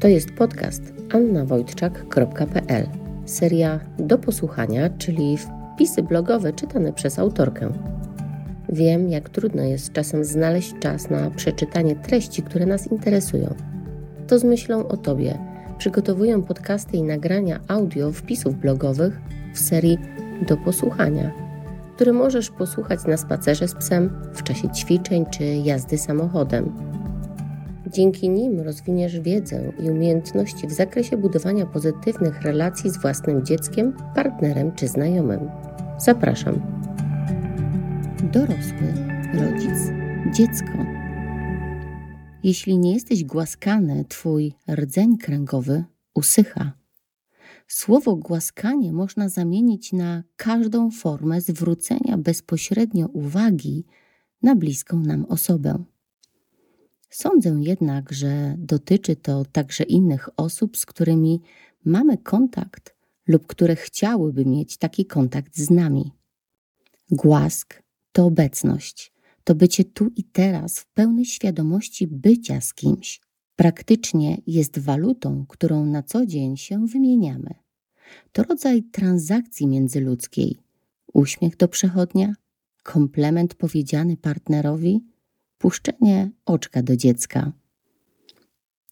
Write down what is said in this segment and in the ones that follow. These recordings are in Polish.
To jest podcast annawojtczak.pl. Seria do posłuchania, czyli wpisy blogowe czytane przez autorkę. Wiem, jak trudno jest czasem znaleźć czas na przeczytanie treści, które nas interesują. To z myślą o Tobie przygotowuję podcasty i nagrania audio wpisów blogowych w serii do posłuchania, które możesz posłuchać na spacerze z psem, w czasie ćwiczeń czy jazdy samochodem. Dzięki nim rozwiniesz wiedzę i umiejętności w zakresie budowania pozytywnych relacji z własnym dzieckiem, partnerem czy znajomym. Zapraszam. Dorosły, rodzic, dziecko. Jeśli nie jesteś głaskany, twój rdzeń kręgowy usycha. Słowo głaskanie można zamienić na każdą formę zwrócenia bezpośrednio uwagi na bliską nam osobę. Sądzę jednak, że dotyczy to także innych osób, z którymi mamy kontakt lub które chciałyby mieć taki kontakt z nami. Głask to obecność, to bycie tu i teraz w pełnej świadomości bycia z kimś. Praktycznie jest walutą, którą na co dzień się wymieniamy. To rodzaj transakcji międzyludzkiej. Uśmiech do przechodnia, komplement powiedziany partnerowi, puszczenie oczka do dziecka.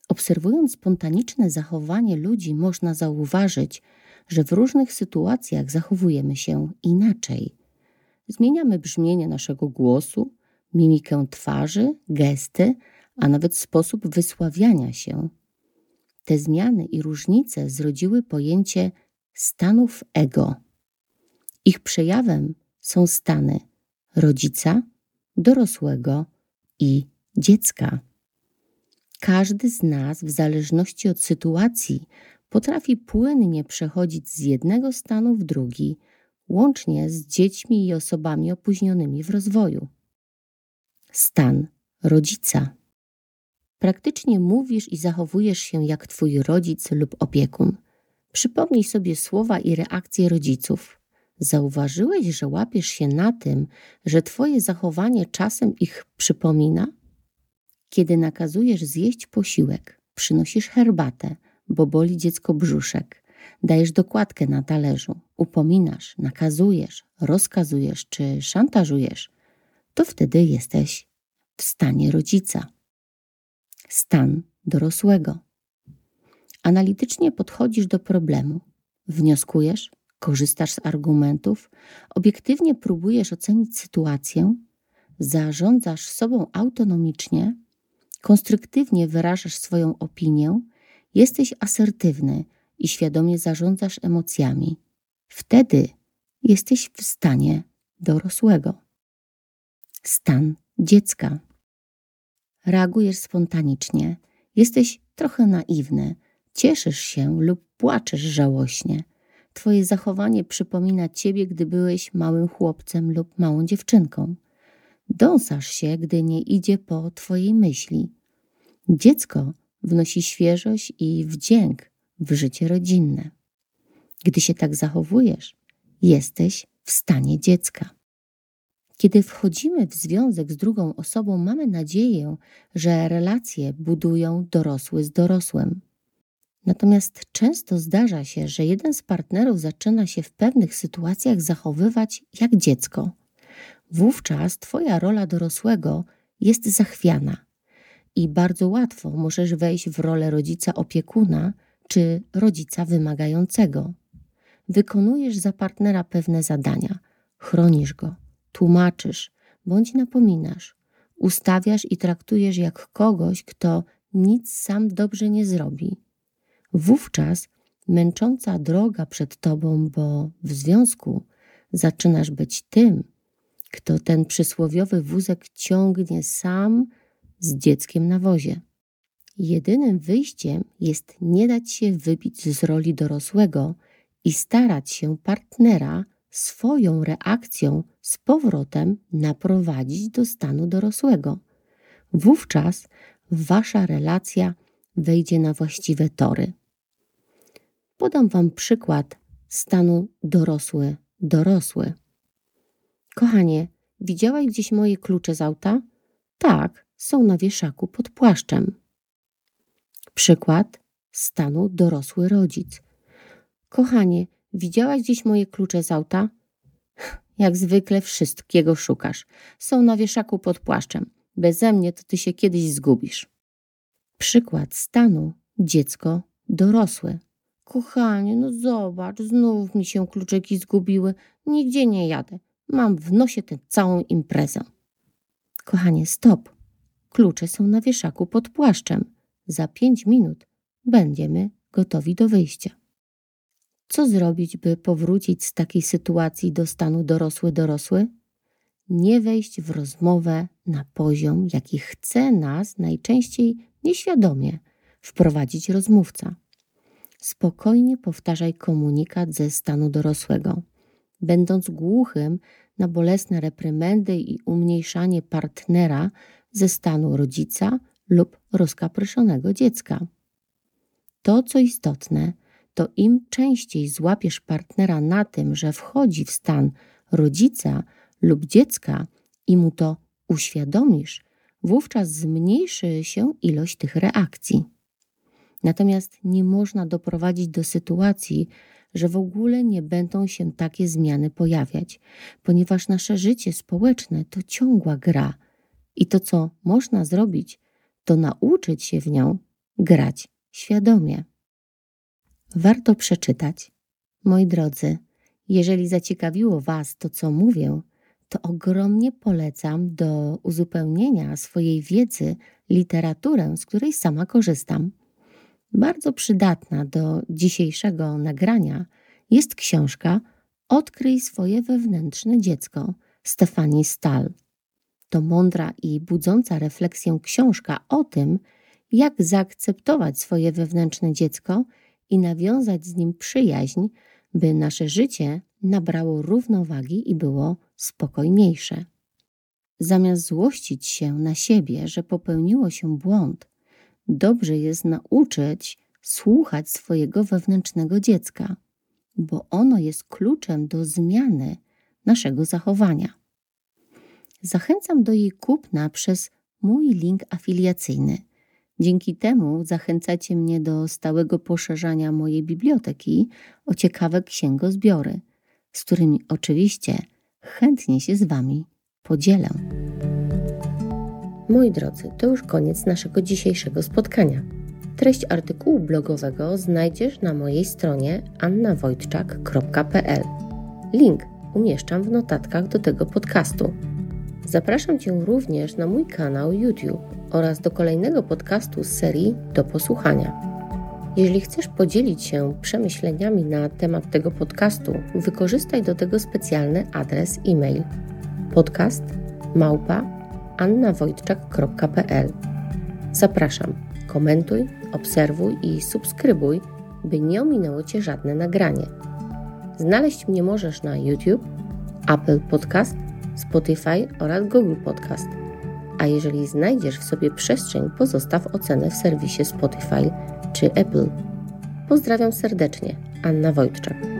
Obserwując spontaniczne zachowanie ludzi, można zauważyć, że w różnych sytuacjach zachowujemy się inaczej. Zmieniamy brzmienie naszego głosu, mimikę twarzy, gesty, a nawet sposób wysławiania się. Te zmiany i różnice zrodziły pojęcie stanów ego. Ich przejawem są stany rodzica, dorosłego i dziecka. Każdy z nas, w zależności od sytuacji, potrafi płynnie przechodzić z jednego stanu w drugi, łącznie z dziećmi i osobami opóźnionymi w rozwoju. Stan rodzica. Praktycznie mówisz i zachowujesz się jak twój rodzic lub opiekun. Przypomnij sobie słowa i reakcje rodziców. Zauważyłeś, że łapiesz się na tym, że Twoje zachowanie czasem ich przypomina? Kiedy nakazujesz zjeść posiłek, przynosisz herbatę, bo boli dziecko brzuszek, dajesz dokładkę na talerzu, upominasz, nakazujesz, rozkazujesz czy szantażujesz, to wtedy jesteś w stanie rodzica. Stan dorosłego. Analitycznie podchodzisz do problemu, wnioskujesz, korzystasz z argumentów, obiektywnie próbujesz ocenić sytuację, zarządzasz sobą autonomicznie, konstruktywnie wyrażasz swoją opinię, jesteś asertywny i świadomie zarządzasz emocjami. Wtedy jesteś w stanie dorosłego. Stan dziecka. Reagujesz spontanicznie, jesteś trochę naiwny, cieszysz się lub płaczesz żałośnie Twoje zachowanie przypomina ciebie, gdy byłeś małym chłopcem lub małą dziewczynką. Dąsasz się, gdy nie idzie po Twojej myśli. Dziecko wnosi świeżość i wdzięk w życie rodzinne. Gdy się tak zachowujesz, jesteś w stanie dziecka. Kiedy wchodzimy w związek z drugą osobą, mamy nadzieję, że relacje budują dorosły z dorosłym. Natomiast często zdarza się, że jeden z partnerów zaczyna się w pewnych sytuacjach zachowywać jak dziecko. Wówczas Twoja rola dorosłego jest zachwiana i bardzo łatwo możesz wejść w rolę rodzica opiekuna czy rodzica wymagającego. Wykonujesz za partnera pewne zadania, chronisz go, tłumaczysz bądź napominasz, ustawiasz i traktujesz jak kogoś, kto nic sam dobrze nie zrobi Wówczas męcząca droga przed tobą, bo w związku zaczynasz być tym, kto ten przysłowiowy wózek ciągnie sam z dzieckiem na wozie. Jedynym wyjściem jest nie dać się wybić z roli dorosłego i starać się partnera swoją reakcją z powrotem naprowadzić do stanu dorosłego. Wówczas wasza relacja wejdzie na właściwe tory. Podam Wam przykład stanu dorosły, dorosły. Kochanie, widziałaś gdzieś moje klucze z auta? Tak, są na wieszaku pod płaszczem. Przykład stanu dorosły rodzic. Kochanie, widziałaś gdzieś moje klucze z auta? Jak zwykle wszystkiego szukasz. Są na wieszaku pod płaszczem. Beze mnie to ty się kiedyś zgubisz. Przykład stanu dziecko dorosłe. Kochanie, no zobacz, znów mi się kluczyki zgubiły. Nigdzie nie jadę. Mam w nosie tę całą imprezę. Kochanie, stop. Klucze są na wieszaku pod płaszczem. Za pięć minut będziemy gotowi do wyjścia. Co zrobić, by powrócić z takiej sytuacji do stanu dorosły-dorosły? Nie wejść w rozmowę na poziom, jaki chce nas najczęściej nieświadomie wprowadzić rozmówca. Spokojnie powtarzaj komunikat ze stanu dorosłego. Będąc głuchym na bolesne reprymendy i umniejszanie partnera ze stanu rodzica lub rozkapryszonego dziecka. To, co istotne, to im częściej złapiesz partnera na tym, że wchodzi w stan rodzica lub dziecka i mu to uświadomisz, wówczas zmniejszy się ilość tych reakcji. Natomiast nie można doprowadzić do sytuacji, że w ogóle nie będą się takie zmiany pojawiać, ponieważ nasze życie społeczne to ciągła gra i to, co można zrobić, to nauczyć się w nią grać świadomie. Warto przeczytać. Moi drodzy, jeżeli zaciekawiło Was to, co mówię, to ogromnie polecam do uzupełnienia swojej wiedzy literaturę, z której sama korzystam. Bardzo przydatna do dzisiejszego nagrania jest książka Odkryj swoje wewnętrzne dziecko Stefanii Stahl. To mądra i budząca refleksję książka o tym, jak zaakceptować swoje wewnętrzne dziecko i nawiązać z nim przyjaźń, by nasze życie nabrało równowagi i było spokojniejsze. Zamiast złościć się na siebie, że popełniło się błąd, dobrze jest nauczyć słuchać swojego wewnętrznego dziecka, bo ono jest kluczem do zmiany naszego zachowania. Zachęcam do jej kupna przez mój link afiliacyjny. Dzięki temu zachęcacie mnie do stałego poszerzania mojej biblioteki o ciekawe księgozbiory, z którymi oczywiście chętnie się z Wami podzielę. Moi drodzy, to już koniec naszego dzisiejszego spotkania. Treść artykułu blogowego znajdziesz na mojej stronie annawojczak.pl. Link umieszczam w notatkach do tego podcastu. Zapraszam Cię również na mój kanał YouTube oraz do kolejnego podcastu z serii Do Posłuchania. Jeżeli chcesz podzielić się przemyśleniami na temat tego podcastu, wykorzystaj do tego specjalny adres e-mail podcast małpa annawojczak.pl. Zapraszam, komentuj, obserwuj i subskrybuj, by nie ominęło Cię żadne nagranie. Znaleźć mnie możesz na YouTube, Apple Podcast, Spotify oraz Google Podcast. A jeżeli znajdziesz w sobie przestrzeń, pozostaw ocenę w serwisie Spotify czy Apple. Pozdrawiam serdecznie, Anna Wojtczak.